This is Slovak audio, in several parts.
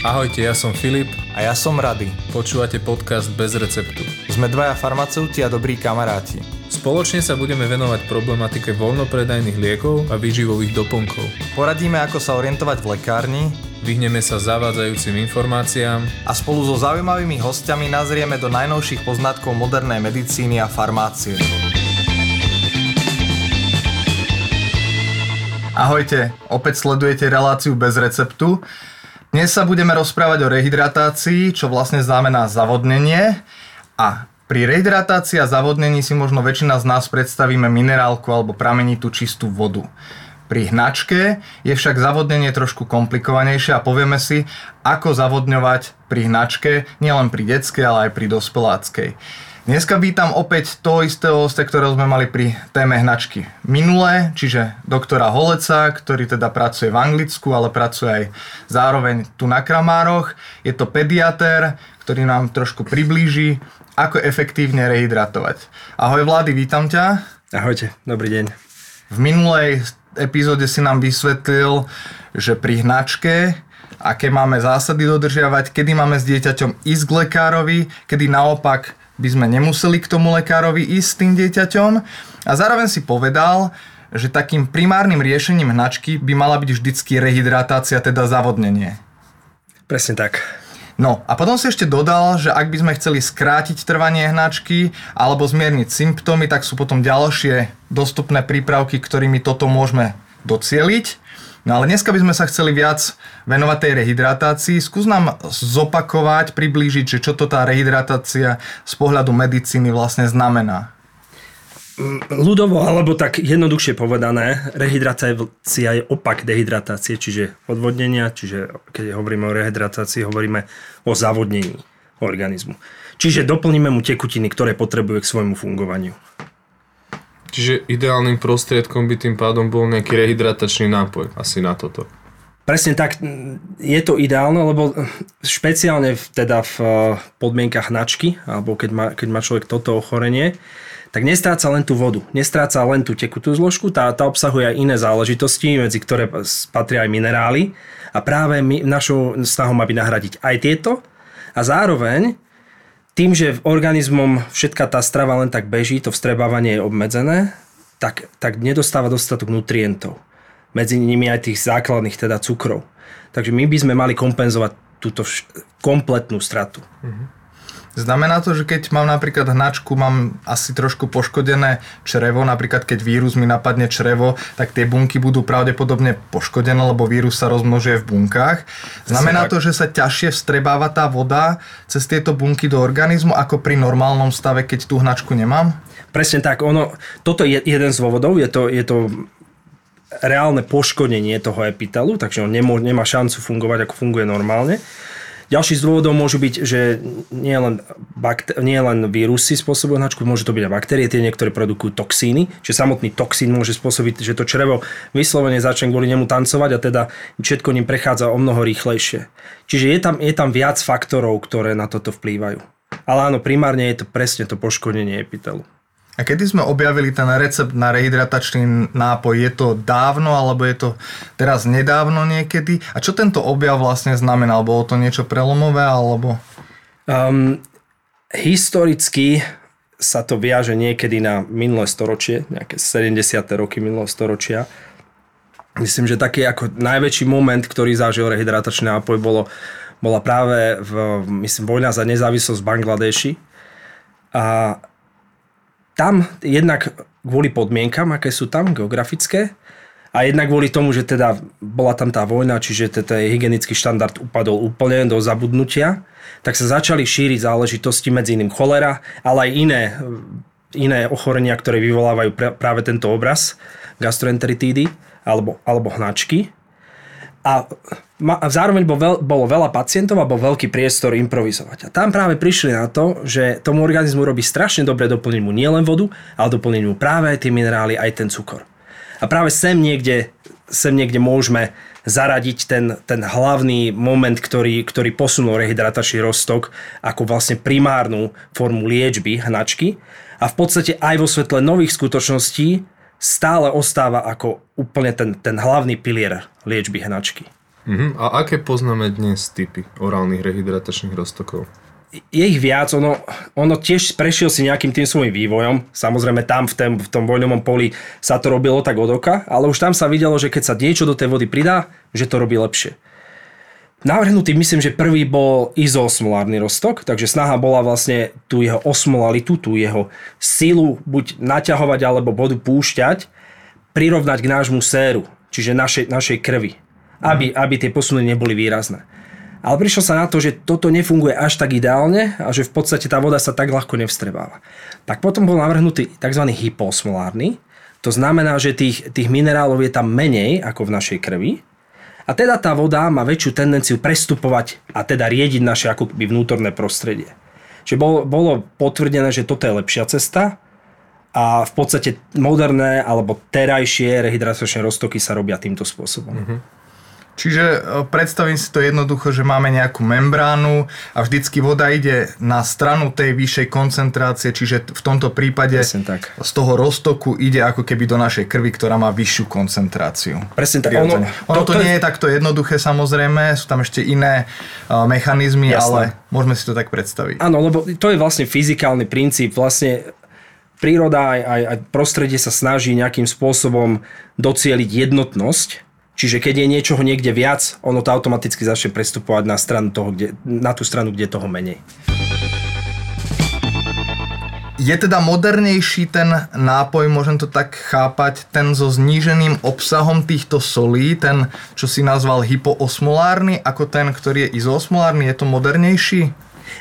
Ahojte, ja som Filip. A ja som Rady. Počúvate podcast Bez receptu. Sme dvaja farmaceuti a dobrí kamaráti. Spoločne sa budeme venovať problematike voľnopredajných liekov a výživových doplnkov. Poradíme, ako sa orientovať v lekárni, Vyhneme sa zavádzajúcim informáciám a spolu so zaujímavými hostiami nazrieme do najnovších poznatkov modernej medicíny a farmácie. Ahojte, opäť sledujete reláciu bez receptu. Dnes sa budeme rozprávať o rehydratácii, čo vlastne znamená zavodnenie. A pri rehydratácii a zavodnení si možno väčšina z nás predstavíme minerálku alebo pramenitú čistú vodu. Pri hnačke je však zavodnenie trošku komplikovanejšie a povieme si, ako zavodňovať pri hnačke, nielen pri detskej, ale aj pri dospeláckej. Dneska vítam opäť toho istého hostia, ktorého sme mali pri téme hnačky minulé, čiže doktora Holeca, ktorý teda pracuje v Anglicku, ale pracuje aj zároveň tu na Kramároch. Je to pediatér, ktorý nám trošku priblíži, ako efektívne rehydratovať. Ahoj Vlády, vítam ťa. Ahojte, dobrý deň. V minulej epizóde si nám vysvetlil, že pri hnačke aké máme zásady dodržiavať, kedy máme s dieťaťom ísť k lekárovi, kedy naopak by sme nemuseli k tomu lekárovi ísť s tým dieťaťom a zároveň si povedal, že takým primárnym riešením hnačky by mala byť vždycky rehydratácia, teda zavodnenie. Presne tak. No a potom si ešte dodal, že ak by sme chceli skrátiť trvanie hnačky alebo zmierniť symptómy, tak sú potom ďalšie dostupné prípravky, ktorými toto môžeme docieliť. No ale dneska by sme sa chceli viac venovať tej rehydratácii. Skús nám zopakovať, priblížiť, že čo to tá rehydratácia z pohľadu medicíny vlastne znamená. Ľudovo, alebo tak jednoduchšie povedané, rehydratácia je opak dehydratácie, čiže odvodnenia, čiže keď hovoríme o rehydratácii, hovoríme o zavodnení organizmu. Čiže doplníme mu tekutiny, ktoré potrebuje k svojmu fungovaniu. Čiže ideálnym prostriedkom by tým pádom bol nejaký rehydratačný nápoj asi na toto. Presne tak, je to ideálne, lebo špeciálne v, teda v eh, podmienkach hnačky, alebo keď má, keď má človek toto ochorenie, tak nestráca len tú vodu, nestráca len tú tekutú zložku, tá, tá obsahuje aj iné záležitosti, medzi ktoré patria aj minerály a práve my, našou snahou má byť nahradiť aj tieto a zároveň tým, že v organizmom všetka tá strava len tak beží, to vstrebávanie je obmedzené, tak, tak nedostáva dostatok nutrientov. Medzi nimi aj tých základných, teda cukrov. Takže my by sme mali kompenzovať túto vš- kompletnú stratu. Mm-hmm. Znamená to, že keď mám napríklad hnačku, mám asi trošku poškodené črevo, napríklad keď vírus mi napadne črevo, tak tie bunky budú pravdepodobne poškodené, lebo vírus sa rozmnožuje v bunkách. Znamená to, že sa ťažšie vstrebáva tá voda cez tieto bunky do organizmu ako pri normálnom stave, keď tú hnačku nemám? Presne tak. Ono, toto je jeden z dôvodov. Je to, je to reálne poškodenie toho epitelu, takže on nemô, nemá šancu fungovať ako funguje normálne. Ďalší z dôvodov môžu byť, že nie len, bakter- nie len vírusy spôsobujú hnačku, môžu to byť aj baktérie, tie niektoré produkujú toxíny, že samotný toxín môže spôsobiť, že to črevo vyslovene začne kvôli nemu tancovať a teda všetko ním prechádza o mnoho rýchlejšie. Čiže je tam, je tam viac faktorov, ktoré na toto vplývajú. Ale áno, primárne je to presne to poškodenie epitelu. A kedy sme objavili ten recept na rehydratačný nápoj? Je to dávno, alebo je to teraz nedávno niekedy? A čo tento objav vlastne znamenal? Bolo to niečo prelomové, alebo... Um, historicky sa to viaže niekedy na minulé storočie, nejaké 70. roky minulého storočia. Myslím, že taký ako najväčší moment, ktorý zažil rehydratačný nápoj, bolo, bola práve v, myslím, vojna za nezávislosť v Bangladeši. A tam jednak kvôli podmienkam, aké sú tam geografické, a jednak kvôli tomu, že teda bola tam tá vojna, čiže ten hygienický štandard upadol úplne do zabudnutia, tak sa začali šíriť záležitosti medzi iným cholera, ale aj iné, iné ochorenia, ktoré vyvolávajú práve tento obraz, gastroenteritídy alebo, alebo hnačky. A zároveň bol veľ, bolo veľa pacientov a bol veľký priestor improvizovať. A tam práve prišli na to, že tomu organizmu robí strašne dobre doplniť mu nielen vodu, ale doplniť mu práve tie minerály, aj ten cukor. A práve sem niekde, sem niekde môžeme zaradiť ten, ten hlavný moment, ktorý, ktorý posunul rehydratačný roztok ako vlastne primárnu formu liečby hnačky a v podstate aj vo svetle nových skutočností stále ostáva ako úplne ten, ten hlavný pilier liečby hnačky. Mhm. A aké poznáme dnes typy orálnych rehydratačných roztokov? je ich viac, ono, ono tiež prešiel si nejakým tým svojim vývojom. Samozrejme tam v, tém, v tom voľnom poli sa to robilo tak od oka, ale už tam sa videlo, že keď sa niečo do tej vody pridá, že to robí lepšie. Navrhnutý myslím, že prvý bol izoosmolárny roztok, takže snaha bola vlastne tú jeho osmolalitu, tú jeho silu buď naťahovať alebo vodu púšťať, prirovnať k nášmu séru, čiže našej, našej krvi, aby, aby tie posuny neboli výrazné. Ale prišlo sa na to, že toto nefunguje až tak ideálne a že v podstate tá voda sa tak ľahko nevstrebáva. Tak potom bol navrhnutý tzv. hyposmolárny, to znamená, že tých, tých minerálov je tam menej ako v našej krvi a teda tá voda má väčšiu tendenciu prestupovať a teda riediť naše akoby vnútorné prostredie. Čiže bolo, bolo potvrdené, že toto je lepšia cesta a v podstate moderné alebo terajšie rehydratačné roztoky sa robia týmto spôsobom. Mm-hmm. Čiže e, predstavím si to jednoducho, že máme nejakú membránu a vždycky voda ide na stranu tej vyššej koncentrácie, čiže v tomto prípade tak. z toho roztoku ide ako keby do našej krvi, ktorá má vyššiu koncentráciu. Presne tak. Ono, ono to, to nie je takto jednoduché samozrejme, sú tam ešte iné uh, mechanizmy, Jasné. ale môžeme si to tak predstaviť. Áno, lebo to je vlastne fyzikálny princíp. Vlastne príroda aj, aj, aj prostredie sa snaží nejakým spôsobom docieliť jednotnosť Čiže keď je niečoho niekde viac, ono to automaticky začne prestupovať na, stranu toho, kde, na tú stranu, kde toho menej. Je teda modernejší ten nápoj, môžem to tak chápať, ten so zníženým obsahom týchto solí, ten, čo si nazval hypoosmolárny, ako ten, ktorý je izoosmolárny, je to modernejší?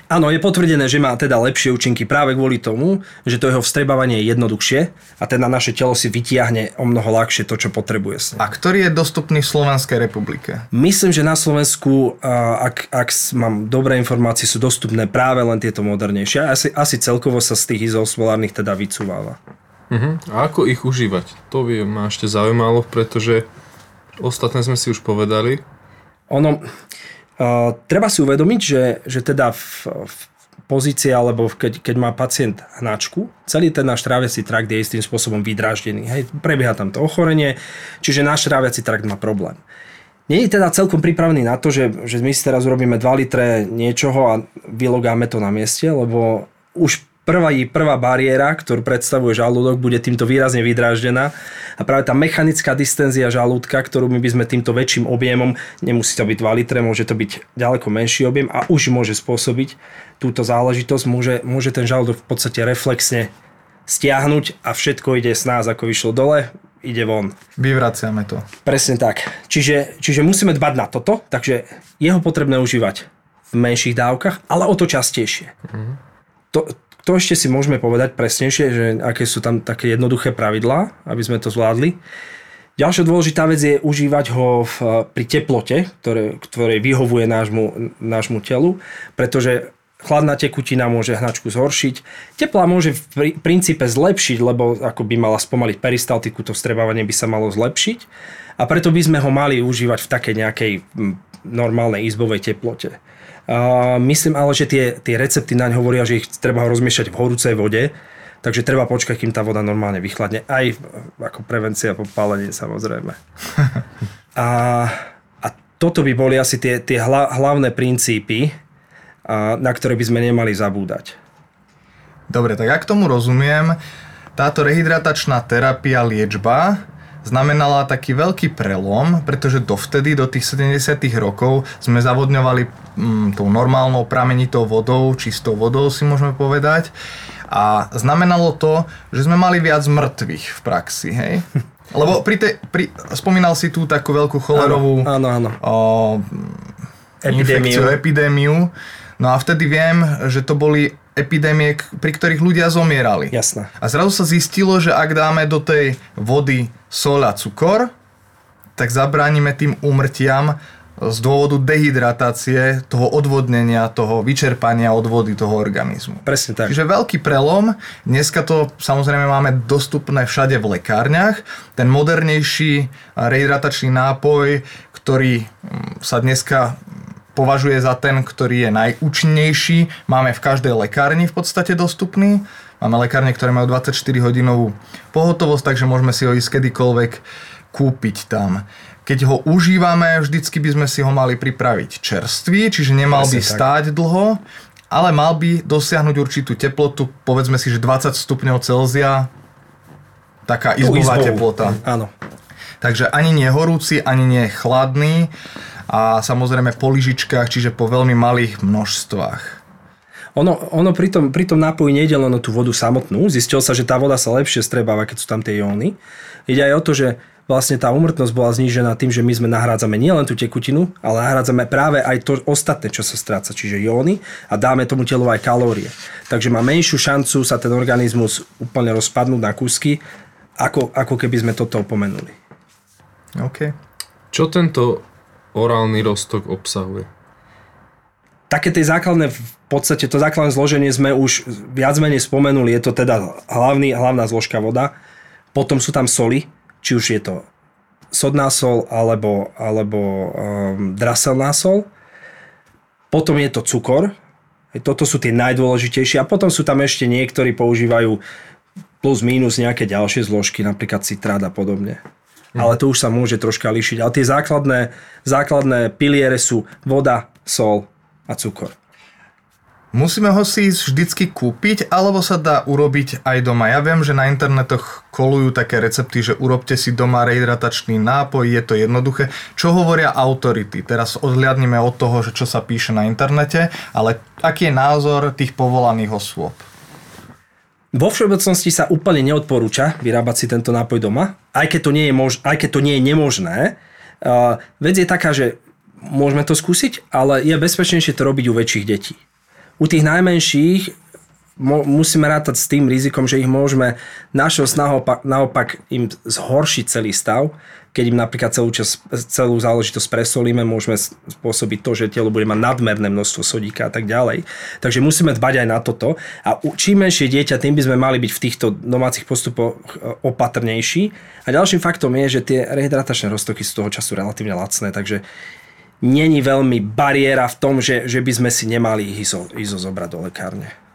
Áno, je potvrdené, že má teda lepšie účinky práve kvôli tomu, že to jeho vstrebávanie je jednoduchšie a teda naše telo si vytiahne o mnoho ľahšie to, čo potrebuje. A ktorý je dostupný v Slovenskej republike? Myslím, že na Slovensku, ak, ak mám dobré informácie, sú dostupné práve len tieto modernejšie. Asi, asi celkovo sa z tých izosmolárnych teda vycúváva. Uh-huh. A ako ich užívať? To by ma ešte zaujímalo, pretože ostatné sme si už povedali. Ono, treba si uvedomiť, že, že teda v, v pozície alebo keď, keď má pacient hnačku, celý ten náš tráviaci trakt je istým spôsobom vydráždený. Hej, prebieha tam to ochorenie, čiže náš tráviaci trakt má problém. Nie je teda celkom pripravený na to, že, že my si teraz urobíme 2 litre niečoho a vylogáme to na mieste, lebo už prvá, prvá bariéra, ktorú predstavuje žalúdok, bude týmto výrazne vydráždená a práve tá mechanická distenzia žalúdka, ktorú my by sme týmto väčším objemom, nemusí to byť 2 litre, môže to byť ďaleko menší objem a už môže spôsobiť túto záležitosť, môže, môže ten žalúdok v podstate reflexne stiahnuť a všetko ide s nás, ako vyšlo dole, ide von. Vyvraciame to. Presne tak. Čiže, čiže musíme dbať na toto, takže je ho potrebné užívať v menších dávkach, ale o to častejšie. Mm-hmm. To, to ešte si môžeme povedať presnejšie, že aké sú tam také jednoduché pravidlá, aby sme to zvládli. Ďalšia dôležitá vec je užívať ho v, pri teplote, ktoré, ktorej vyhovuje nášmu, nášmu telu, pretože chladná tekutina môže hnačku zhoršiť. Teplá môže v princípe zlepšiť, lebo ako by mala spomaliť peristaltiku, to vstrebávanie by sa malo zlepšiť. A preto by sme ho mali užívať v takej nejakej normálnej izbovej teplote. Myslím ale, že tie, tie recepty naň hovoria, že ich treba rozmiešať v horúcej vode, takže treba počkať, kým tá voda normálne vychladne. Aj ako prevencia po pálení samozrejme. a, a toto by boli asi tie, tie hla, hlavné princípy, a, na ktoré by sme nemali zabúdať. Dobre, tak ja k tomu rozumiem. Táto rehydratačná terapia, liečba znamenala taký veľký prelom, pretože dovtedy, do tých 70 rokov, sme zavodňovali mm, tou normálnou pramenitou vodou, čistou vodou si môžeme povedať. A znamenalo to, že sme mali viac mŕtvych v praxi, hej? Lebo pri tej, pri, spomínal si tú takú veľkú cholerovú áno, áno, áno. O, epidémiu. epidémiu. No a vtedy viem, že to boli epidémie, pri ktorých ľudia zomierali. Jasné. A zrazu sa zistilo, že ak dáme do tej vody sol a cukor, tak zabránime tým úmrtiam z dôvodu dehydratácie, toho odvodnenia, toho vyčerpania od vody toho organizmu. Presne tak. Čiže veľký prelom. Dneska to samozrejme máme dostupné všade v lekárniach. Ten modernejší rehydratačný nápoj, ktorý mm, sa dneska považuje za ten, ktorý je najúčinnejší. Máme v každej lekárni v podstate dostupný. Máme lekárne, ktoré majú 24 hodinovú pohotovosť, takže môžeme si ho ísť kedykoľvek kúpiť tam. keď ho užívame, vždycky by sme si ho mali pripraviť čerstvý, čiže nemal Presne by tak. stáť dlho, ale mal by dosiahnuť určitú teplotu, povedzme si, že 20 stupňov Celzia, taká izbová teplota. Áno. Takže ani nie horúci, ani nie chladný a samozrejme po lyžičkách, čiže po veľmi malých množstvách. Ono, ono pri, tom, pri tom nápoji nejde len o tú vodu samotnú. Zistil sa, že tá voda sa lepšie strebáva, keď sú tam tie jóny. Ide aj o to, že vlastne tá umrtnosť bola znížená tým, že my sme nahrádzame nielen tú tekutinu, ale nahrádzame práve aj to ostatné, čo sa stráca, čiže jóny a dáme tomu telu aj kalórie. Takže má menšiu šancu sa ten organizmus úplne rozpadnúť na kúsky, ako, ako keby sme toto opomenuli. OK. Čo tento orálny roztok obsahuje? také tie základné, v podstate to základné zloženie sme už viac menej spomenuli, je to teda hlavný, hlavná zložka voda, potom sú tam soli, či už je to sodná sol alebo, alebo um, draselná sol, potom je to cukor, toto sú tie najdôležitejšie. A potom sú tam ešte niektorí používajú plus minus nejaké ďalšie zložky, napríklad citrát a podobne. Ale to už sa môže troška líšiť. Ale tie základné, základné piliere sú voda, sol a cukor. Musíme ho si vždycky kúpiť, alebo sa dá urobiť aj doma. Ja viem, že na internetoch kolujú také recepty, že urobte si doma rehydratačný nápoj, je to jednoduché. Čo hovoria autority? Teraz odhliadneme od toho, že čo sa píše na internete, ale aký je názor tých povolaných osôb? Vo všeobecnosti sa úplne neodporúča vyrábať si tento nápoj doma, aj keď to nie je, mož- aj keď to nie je nemožné. Uh, vec je taká, že môžeme to skúsiť, ale je bezpečnejšie to robiť u väčších detí. U tých najmenších mo- musíme rátať s tým rizikom, že ich môžeme našou snahou pa- naopak im zhoršiť celý stav. Keď im napríklad celú, čas, celú záležitosť presolíme, môžeme spôsobiť to, že telo bude mať nadmerné množstvo sodíka a tak ďalej. Takže musíme dbať aj na toto. A čím menšie dieťa, tým by sme mali byť v týchto domácich postupoch e, opatrnejší. A ďalším faktom je, že tie rehydratačné roztoky sú toho času relatívne lacné, takže není veľmi bariéra v tom, že, že by sme si nemali ich ísť, ísť zobrať do lekárne.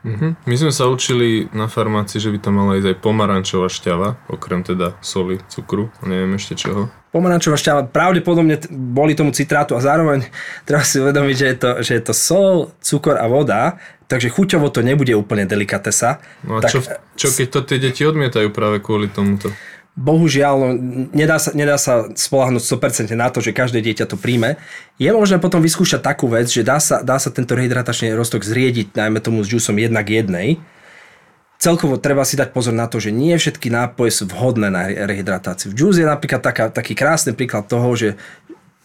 Mhm. My sme sa učili na farmácii, že by tam mala ísť aj pomarančová šťava, okrem teda soli, cukru neviem ešte čoho. Pomarančová šťava, pravdepodobne t- boli tomu citrátu a zároveň treba si uvedomiť, že je to, že je to sol, cukor a voda, takže chuťovo to nebude úplne delikatesa. No a tak, čo, čo keď to tie deti odmietajú práve kvôli tomuto? Bohužiaľ, no, nedá sa, nedá sa spolahnúť 100% na to, že každé dieťa to príjme. Je možné potom vyskúšať takú vec, že dá sa, dá sa tento rehydratačný roztok zriediť, najmä tomu s džusom jednak jednej. Celkovo treba si dať pozor na to, že nie všetky nápoje sú vhodné na rehydratáciu. Juice je napríklad taká, taký krásny príklad toho, že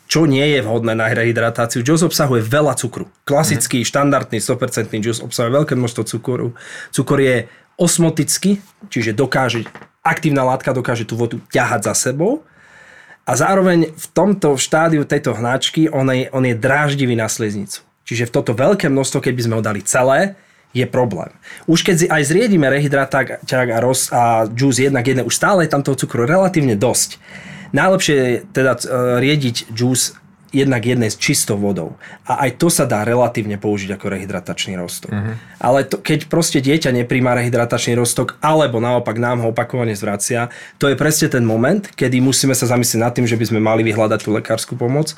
čo nie je vhodné na rehydratáciu. Juice obsahuje veľa cukru. Klasický, mm. štandardný 100% juice obsahuje veľké množstvo cukru. Cukor je osmotický, čiže dokáže, aktívna látka dokáže tú vodu ťahať za sebou a zároveň v tomto štádiu tejto hnačky on je, on je dráždivý na sliznicu. Čiže v toto veľké množstvo, keď by sme ho dali celé, je problém. Už keď aj zriedíme rehydraták a, roz, a juice jednak jedné, už stále je tam toho cukru relatívne dosť. Najlepšie je teda e, riediť juice jednak jednej s čistou vodou. A aj to sa dá relatívne použiť ako rehydratačný roztok. Uh-huh. Ale to, keď proste dieťa nepríjma rehydratačný roztok, alebo naopak nám ho opakovane zvracia, to je presne ten moment, kedy musíme sa zamyslieť nad tým, že by sme mali vyhľadať tú lekárskú pomoc.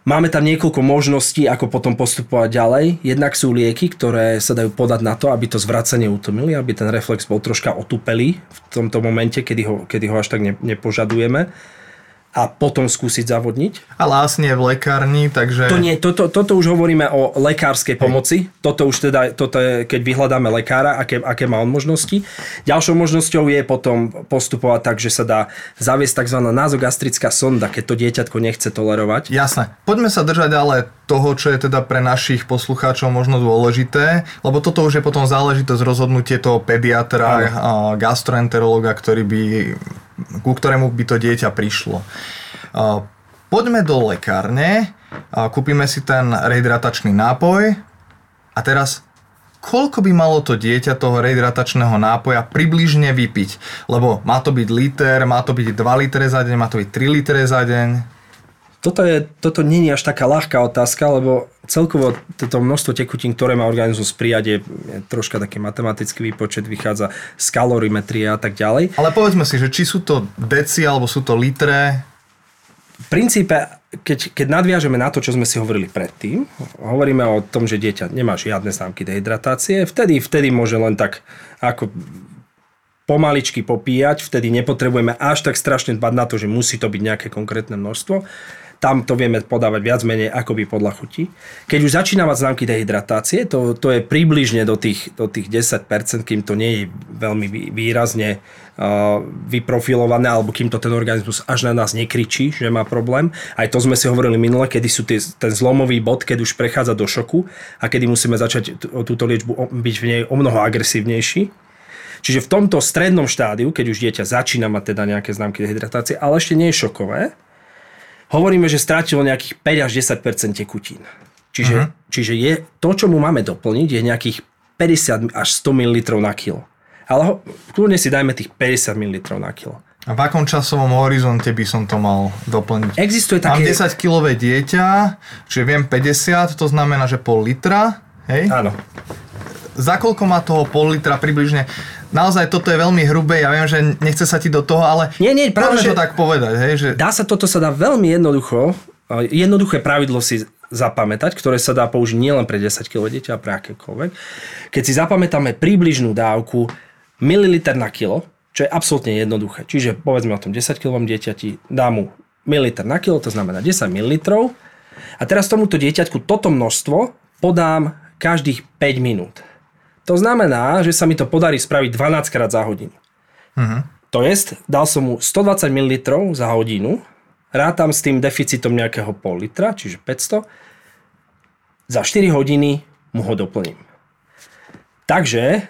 Máme tam niekoľko možností, ako potom postupovať ďalej. Jednak sú lieky, ktoré sa dajú podať na to, aby to zvracanie utomili, aby ten reflex bol troška otupelý v tomto momente, kedy ho, kedy ho až tak ne, nepožadujeme a potom skúsiť zavodniť. A lásne v lekárni, takže... To nie, toto, toto už hovoríme o lekárskej pomoci. Toto už teda, toto je, keď vyhľadáme lekára, aké, aké má on možnosti. Ďalšou možnosťou je potom postupovať tak, že sa dá zaviesť tzv. názogastrická sonda, keď to dieťatko nechce tolerovať. Jasné. Poďme sa držať ale toho, čo je teda pre našich poslucháčov možno dôležité, lebo toto už je potom záležitosť rozhodnutie toho pediatra, a gastroenterológa, ktorý by, ku ktorému by to dieťa prišlo. Poďme do lekárne, kúpime si ten rehydratačný nápoj a teraz koľko by malo to dieťa toho rehydratačného nápoja približne vypiť? Lebo má to byť liter, má to byť 2 litre za deň, má to byť 3 litre za deň. Toto, je, toto nie je až taká ľahká otázka, lebo celkovo toto množstvo tekutín, ktoré má organizmus prijať, je, troška taký matematický výpočet, vychádza z kalorimetrie a tak ďalej. Ale povedzme si, že či sú to deci alebo sú to litre. v princípe, keď, keď nadviažeme na to, čo sme si hovorili predtým, hovoríme o tom, že dieťa nemá žiadne známky dehydratácie, vtedy, vtedy môže len tak ako pomaličky popíjať, vtedy nepotrebujeme až tak strašne dbať na to, že musí to byť nejaké konkrétne množstvo. Tam to vieme podávať viac menej akoby podľa chuti. Keď už začína mať známky dehydratácie, to, to je približne do tých, do tých 10%, kým to nie je veľmi výrazne uh, vyprofilované, alebo kým to ten organizmus až na nás nekričí, že má problém. Aj to sme si hovorili minule, kedy sú tie, ten zlomový bod, keď už prechádza do šoku a kedy musíme začať túto liečbu byť v nej o mnoho agresívnejší. Čiže v tomto strednom štádiu, keď už dieťa začína mať teda nejaké známky dehydratácie, ale ešte nie je šokové, hovoríme, že strátilo nejakých 5 až 10 tekutín. Čiže, uh-huh. čiže je, to, čo mu máme doplniť, je nejakých 50 až 100 ml na kilo. Ale ho, kľudne si dajme tých 50 ml na kilo. A v akom časovom horizonte by som to mal doplniť? Existuje také... Mám 10-kilové dieťa, čiže viem 50, to znamená, že pol litra, hej? Áno. Za koľko má toho pol litra približne? Naozaj toto je veľmi hrubé, ja viem, že nechce sa ti do toho, ale nie, nie, práve, že, to tak povedať. Hej, že... Dá sa, toto sa dá veľmi jednoducho, jednoduché pravidlo si zapamätať, ktoré sa dá použiť nielen pre 10 kg dieťa, ale pre akékoľvek. Keď si zapamätáme približnú dávku mililiter na kilo, čo je absolútne jednoduché. Čiže povedzme o tom 10 kg dieťati, dá mu mililiter na kilo, to znamená 10 ml. A teraz tomuto dieťaťku toto množstvo podám každých 5 minút. To znamená, že sa mi to podarí spraviť 12 krát za hodinu. Uh-huh. To jest, dal som mu 120 ml za hodinu, rátam s tým deficitom nejakého pol litra, čiže 500, za 4 hodiny mu ho doplním. Takže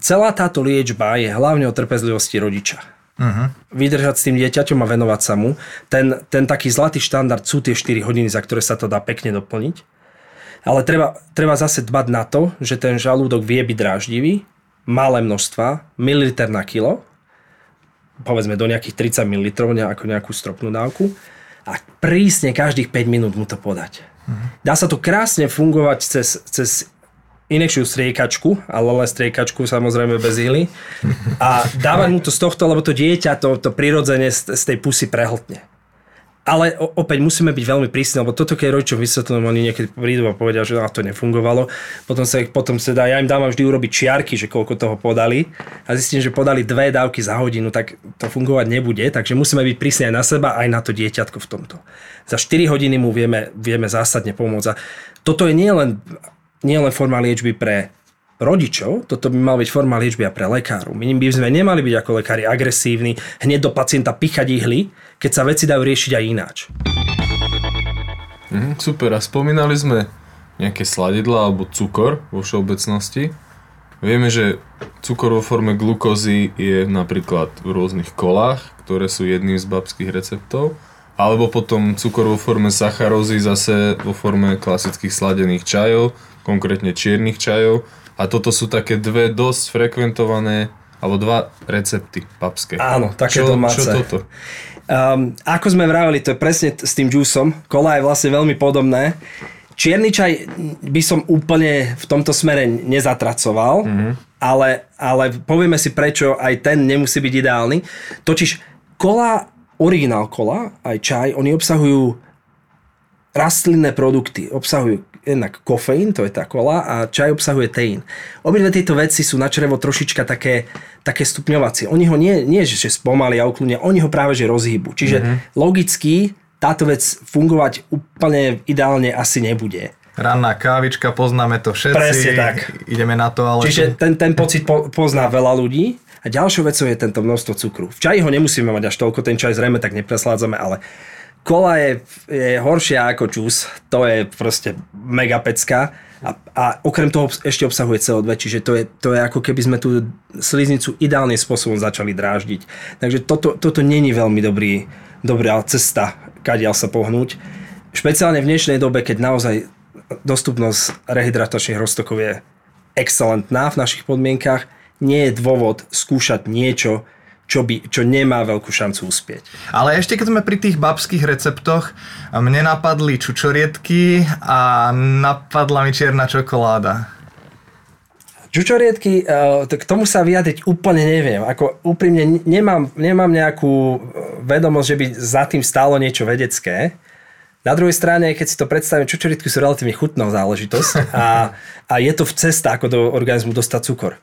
celá táto liečba je hlavne o trpezlivosti rodiča. Uh-huh. Vydržať s tým dieťaťom a venovať sa mu. Ten, ten taký zlatý štandard sú tie 4 hodiny, za ktoré sa to dá pekne doplniť. Ale treba, treba zase dbať na to, že ten žalúdok vie byť dráždivý, malé množstva, mililiter na kilo, povedzme do nejakých 30 ml, ako nejakú stropnú dávku a prísne každých 5 minút mu to podať. Uh-huh. Dá sa to krásne fungovať cez, cez inekšiu striekačku, ale len striekačku samozrejme bez ihly a dávať mu to z tohto, lebo to dieťa to, to prirodzene z, z tej pusy prehltne. Ale opäť musíme byť veľmi prísni, lebo toto keď rodičom vysvetľujem, oni niekedy prídu a povedia, že to nefungovalo. Potom sa, potom sa dá, ja im dávam vždy urobiť čiarky, že koľko toho podali a zistím, že podali dve dávky za hodinu, tak to fungovať nebude. Takže musíme byť prísni aj na seba, aj na to dieťatko v tomto. Za 4 hodiny mu vieme, vieme zásadne pomôcť. A toto je nielen nie len forma liečby pre rodičov, toto by mal byť forma liečby a pre lekárov. My by sme nemali byť ako lekári agresívni, hneď do pacienta pichať ihly, keď sa veci dajú riešiť aj ináč. Mhm, super, a spomínali sme nejaké sladidla alebo cukor vo všeobecnosti. Vieme, že cukor vo forme glukózy je napríklad v rôznych kolách, ktoré sú jedným z babských receptov, alebo potom cukor vo forme sacharózy zase vo forme klasických sladených čajov, konkrétne čiernych čajov a toto sú také dve dosť frekventované, alebo dva recepty papské. Áno, také čo, domáce. Čo toto? Um, ako sme vravili, to je presne s tým džúsom. Kola je vlastne veľmi podobné. Čierny čaj by som úplne v tomto smere nezatracoval, mm-hmm. ale, ale povieme si prečo aj ten nemusí byť ideálny. Totiž kola, originál kola, aj čaj, oni obsahujú rastlinné produkty. Obsahujú jednak kofeín, to je tá kola, a čaj obsahuje teín. Obidve tieto veci sú na črevo trošička také, také stupňovacie. Oni ho nie, nie že spomalia a uklúnia, oni ho práve že rozhýbu. Čiže mm-hmm. logicky táto vec fungovať úplne ideálne asi nebude. Ranná kávička, poznáme to všetci. Presne tak. Ideme na to, ale... Čiže ten, ten pocit po, pozná veľa ľudí. A ďalšou vecou je tento množstvo cukru. V čaji ho nemusíme mať až toľko, ten čaj zrejme tak nepresládzame, ale kola je, je horšia ako čus, to je proste mega pecka. A, a okrem toho ešte obsahuje CO2, čiže to je, to je ako keby sme tú sliznicu ideálnym spôsobom začali dráždiť. Takže toto, toto není veľmi dobrý, dobrá cesta, kadiaľ sa pohnúť. Špeciálne v dnešnej dobe, keď naozaj dostupnosť rehydratačných roztokov je excelentná v našich podmienkach, nie je dôvod skúšať niečo, čo, by, čo nemá veľkú šancu uspieť. Ale ešte keď sme pri tých babských receptoch, mne napadli čučorietky a napadla mi čierna čokoláda. Čučoriedky, uh, k tomu sa vyjadriť úplne neviem. Ako úprimne nemám, nemám nejakú vedomosť, že by za tým stálo niečo vedecké. Na druhej strane, keď si to predstavím, čučoriedky sú relatívne chutná záležitosť a, a je to v cesta, ako do organizmu dostať cukor.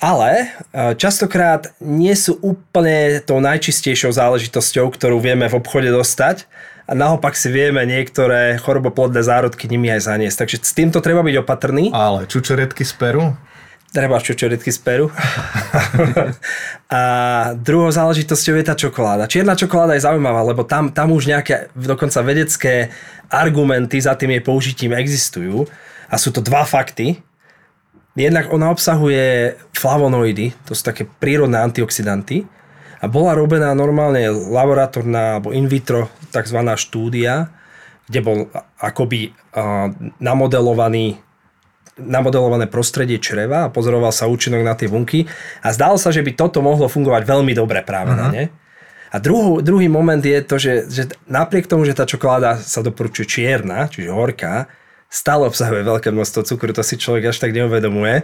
Ale častokrát nie sú úplne tou najčistejšou záležitosťou, ktorú vieme v obchode dostať a naopak si vieme niektoré choroboplodné zárodky nimi aj zaniesť. Takže s týmto treba byť opatrný. Ale čučoriedky z Peru? Treba čučoriedky z Peru. a druhou záležitosťou je tá čokoláda. Čierna čokoláda je zaujímavá, lebo tam, tam už nejaké dokonca vedecké argumenty za tým jej použitím existujú. A sú to dva fakty. Jednak ona obsahuje flavonoidy, to sú také prírodné antioxidanty. A bola robená normálne laboratórna alebo in vitro tzv. štúdia, kde bol akoby namodelovaný namodelované prostredie čreva a pozoroval sa účinok na tie bunky a zdalo sa, že by toto mohlo fungovať veľmi dobre práve uh-huh. na ne. A druhý, druhý moment je to, že, že napriek tomu, že tá čokoláda sa doporučuje čierna, čiže horká, stále obsahuje veľké množstvo cukru, to si človek až tak neuvedomuje.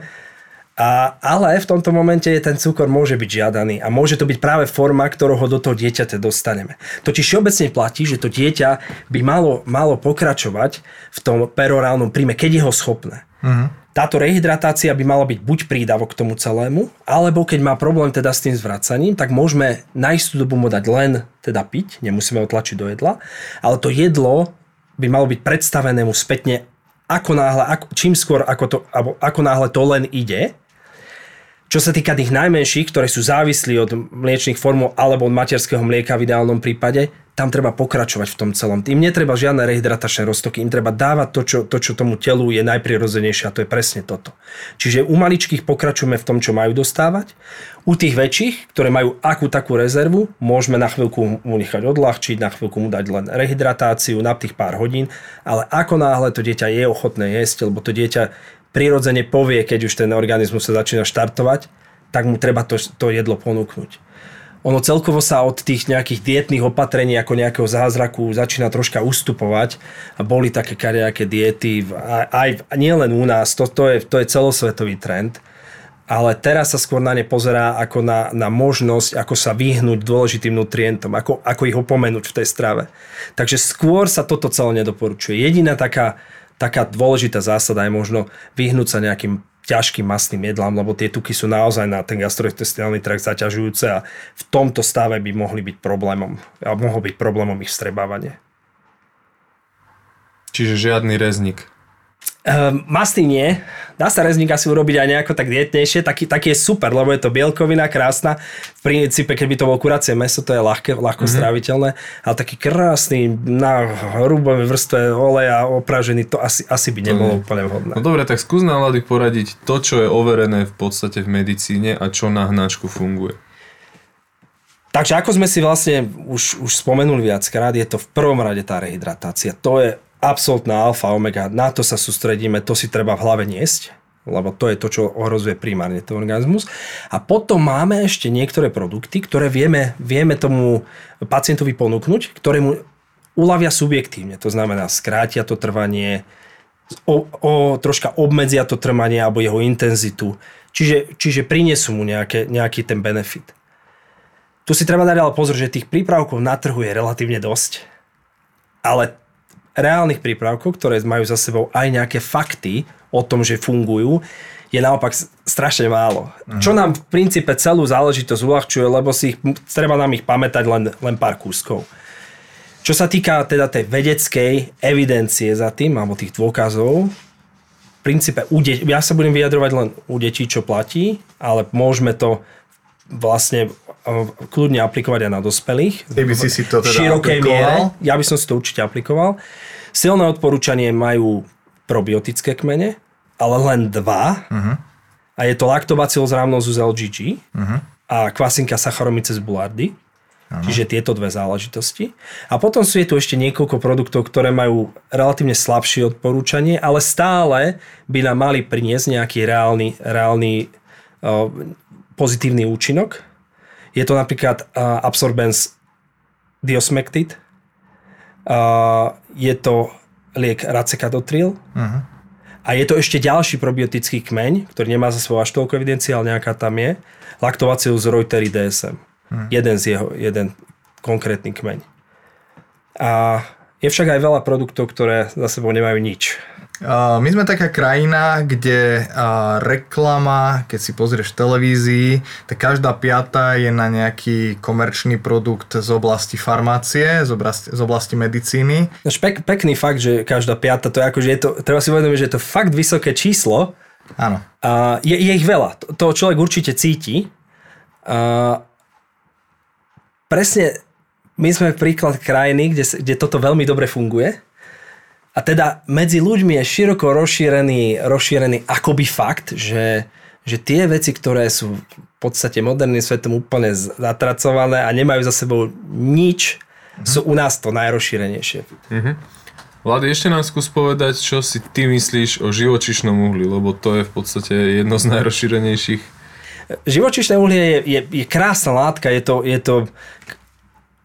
A, ale v tomto momente ten cukor môže byť žiadaný a môže to byť práve forma, ktorou ho do toho dieťaťa dostaneme. Totiž všeobecne platí, že to dieťa by malo, malo pokračovať v tom perorálnom príjme, keď je ho schopné. Uh-huh. Táto rehydratácia by mala byť buď prídavok k tomu celému, alebo keď má problém teda s tým zvracaním, tak môžeme na istú dobu mu dať len teda piť, nemusíme ho tlačiť do jedla, ale to jedlo by malo byť predstavené mu spätne ako náhle, ako, čím skôr ako, to, alebo ako náhle to len ide. Čo sa týka tých najmenších, ktoré sú závislí od mliečných formov alebo od materského mlieka v ideálnom prípade, tam treba pokračovať v tom celom. Im netreba žiadne rehydratačné roztoky, im treba dávať to čo, to, čo tomu telu je najprirodzenejšie a to je presne toto. Čiže u maličkých pokračujeme v tom, čo majú dostávať. U tých väčších, ktoré majú akú takú rezervu, môžeme na chvíľku mu nechať odľahčiť, na chvíľku mu dať len rehydratáciu na tých pár hodín, ale ako náhle to dieťa je ochotné jesť, lebo to dieťa prirodzene povie, keď už ten organizmus sa začína štartovať, tak mu treba to, to jedlo ponúknuť ono celkovo sa od tých nejakých dietných opatrení ako nejakého zázraku začína troška ustupovať a boli také kadejaké diety, aj, aj nielen u nás, to, to, je, to je celosvetový trend, ale teraz sa skôr na ne pozerá ako na, na možnosť, ako sa vyhnúť dôležitým nutrientom, ako, ako ich opomenúť v tej strave. Takže skôr sa toto celé nedoporučuje. Jediná taká, taká dôležitá zásada je možno vyhnúť sa nejakým ťažkým masným jedlám, lebo tie tuky sú naozaj na ten gastrointestinálny trakt zaťažujúce a v tomto stave by mohli byť problémom, a mohol byť problémom ich vstrebávanie. Čiže žiadny reznik. Uh, masný nie. Dá sa rezník asi urobiť aj nejako tak dietnejšie. Taký, taký je super, lebo je to bielkovina krásna. V princípe, keby to bolo kuracie meso, to je ľahké, ľahko mm-hmm. stráviteľné. Ale taký krásny, na hrubé vrstve oleja opražený, to asi, asi by nebolo to úplne vhodné. No dobre, tak skús nám Lady poradiť to, čo je overené v podstate v medicíne a čo na hnačku funguje. Takže ako sme si vlastne už, už spomenuli viackrát, je to v prvom rade tá rehydratácia. To je absolútna alfa, omega, na to sa sústredíme, to si treba v hlave niesť, lebo to je to, čo ohrozuje primárne ten organizmus. A potom máme ešte niektoré produkty, ktoré vieme, vieme tomu pacientovi ponúknuť, ktoré mu uľavia subjektívne. To znamená, skrátia to trvanie, o, o, troška obmedzia to trvanie alebo jeho intenzitu. Čiže, čiže prinesú mu nejaké, nejaký ten benefit. Tu si treba dať ale pozor, že tých prípravkov na trhu je relatívne dosť, ale reálnych prípravkov, ktoré majú za sebou aj nejaké fakty o tom, že fungujú, je naopak strašne málo. Uh-huh. Čo nám v princípe celú záležitosť uľahčuje, lebo si ich, treba nám ich pamätať len, len pár kúskov. Čo sa týka teda tej vedeckej evidencie za tým, alebo tých dôkazov, v princípe u de- ja sa budem vyjadrovať len u detí, čo platí, ale môžeme to vlastne kľudne aplikovať aj na dospelých. Ty by si si to teda širokej miere. Ja by som si to určite aplikoval. Silné odporúčanie majú probiotické kmene, ale len dva. Uh-huh. A je to Lactobacillus rhamnosus LGG uh-huh. a kvasinka Saccharomyces boulardii. Ano. Čiže tieto dve záležitosti. A potom sú je tu ešte niekoľko produktov, ktoré majú relatívne slabšie odporúčanie, ale stále by nám mali priniesť nejaký reálny, reálny uh, pozitívny účinok. Je to napríklad uh, absorbens diosmectit, uh, je to liek Racecadotril uh-huh. A je to ešte ďalší probiotický kmeň, ktorý nemá za svojho až toľko evidencie, ale nejaká tam je. Lactobacillus reuteri DSM. Hmm. Jeden z jeho, jeden konkrétny kmeň. A je však aj veľa produktov, ktoré za sebou nemajú nič. My sme taká krajina, kde reklama, keď si pozrieš televízii, tak každá piata je na nejaký komerčný produkt z oblasti farmácie, z oblasti, z oblasti medicíny. Pek, pekný fakt, že každá piata, to je ako, že je to, treba si uvedomiť, že je to fakt vysoké číslo. Áno. Je, je ich veľa. To, to človek určite cíti. A presne my sme príklad krajiny, kde, kde toto veľmi dobre funguje a teda medzi ľuďmi je široko rozšírený, rozšírený akoby fakt, že, že tie veci, ktoré sú v podstate moderným svetom úplne zatracované a nemajú za sebou nič, mm-hmm. sú u nás to najrozšírenejšie. Mm-hmm. Vlady, ešte nám skús povedať, čo si ty myslíš o živočišnom uhli, lebo to je v podstate jedno z najrozšírenejších. Živočišné uhlie je, je, je krásna látka, je to, je to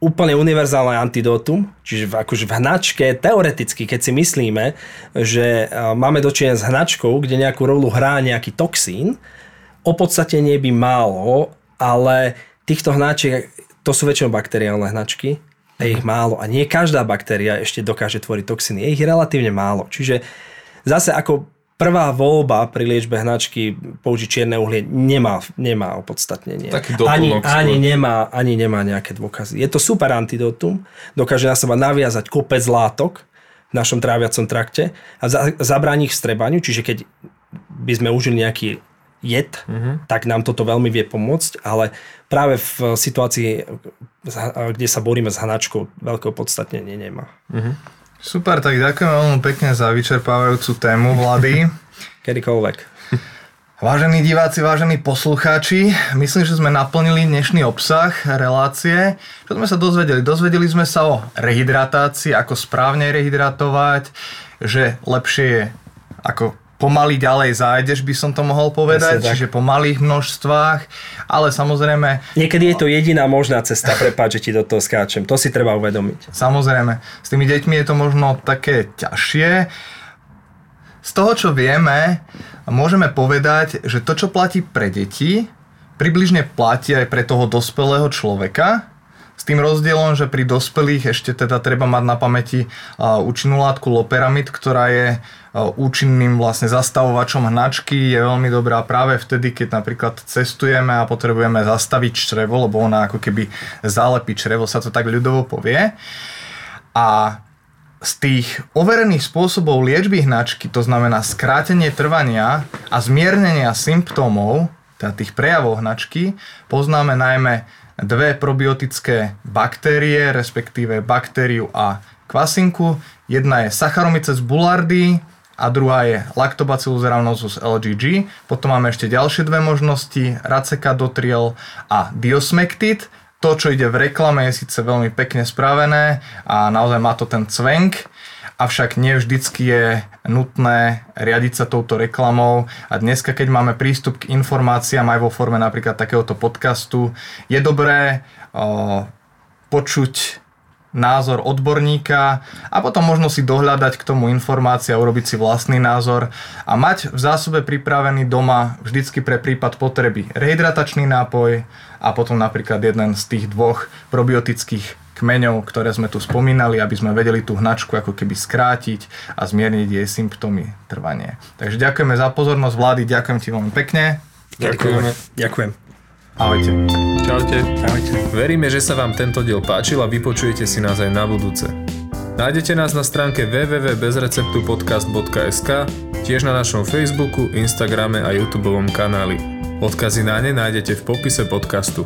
úplne univerzálne antidótum, čiže v, akože v hnačke, teoreticky, keď si myslíme, že máme dočinenia s hnačkou, kde nejakú rolu hrá nejaký toxín, opodstatenie by málo, ale týchto hnačiek, to sú väčšinou bakteriálne hnačky, je ich málo a nie každá baktéria ešte dokáže tvoriť toxíny, je ich relatívne málo. Čiže zase ako prvá voľba pri liečbe hnačky použiť čierne uhlie nemá, nemá opodstatnenie. Taký ani, ani, nemá, ani nemá nejaké dôkazy. Je to super antidotum, dokáže na seba naviazať kopec látok v našom tráviacom trakte a za, zabráni ich vstrebaniu, čiže keď by sme užili nejaký jed, uh-huh. tak nám toto veľmi vie pomôcť, ale práve v situácii, kde sa boríme s hnačkou, veľké opodstatnenie nemá. Uh-huh. Super, tak ďakujem veľmi pekne za vyčerpávajúcu tému, Vlady. Kedykoľvek. Vážení diváci, vážení poslucháči, myslím, že sme naplnili dnešný obsah relácie. Čo sme sa dozvedeli? Dozvedeli sme sa o rehydratácii, ako správne rehydratovať, že lepšie je ako pomaly ďalej zájdeš, by som to mohol povedať, čiže po malých množstvách, ale samozrejme... Niekedy je to jediná možná cesta, prepáč, že ti do toho skáčem, to si treba uvedomiť. Samozrejme, s tými deťmi je to možno také ťažšie. Z toho, čo vieme, môžeme povedať, že to, čo platí pre deti, približne platí aj pre toho dospelého človeka, s tým rozdielom, že pri dospelých ešte teda treba mať na pamäti účinnú látku loperamid, ktorá je účinným vlastne zastavovačom hnačky. Je veľmi dobrá práve vtedy, keď napríklad cestujeme a potrebujeme zastaviť črevo, lebo ona ako keby zálepí črevo, sa to tak ľudovo povie. A z tých overených spôsobov liečby hnačky, to znamená skrátenie trvania a zmiernenia symptómov, teda tých prejavov hnačky, poznáme najmä dve probiotické baktérie, respektíve baktériu a kvasinku. Jedna je Saccharomyces boulardii a druhá je Lactobacillus rhamnosus LGG. Potom máme ešte ďalšie dve možnosti, Racecadotriel a Diosmectid. To, čo ide v reklame, je síce veľmi pekne spravené a naozaj má to ten cvenk, avšak nie je nutné riadiť sa touto reklamou. A dneska, keď máme prístup k informáciám aj vo forme napríklad takéhoto podcastu, je dobré o, počuť názor odborníka a potom možno si dohľadať k tomu informácie a urobiť si vlastný názor a mať v zásobe pripravený doma vždycky pre prípad potreby rehydratačný nápoj a potom napríklad jeden z tých dvoch probiotických kmeňov, ktoré sme tu spomínali, aby sme vedeli tú hnačku ako keby skrátiť a zmierniť jej symptómy trvanie. Takže ďakujeme za pozornosť vlády, ďakujem ti veľmi pekne. Ďakujeme. Ďakujem. Ahojte. Čaute. Ahojte. Veríme, že sa vám tento diel páčil a vypočujete si nás aj na budúce. Nájdete nás na stránke www.bezreceptupodcast.sk, tiež na našom Facebooku, Instagrame a YouTube kanáli. Odkazy na ne nájdete v popise podcastu.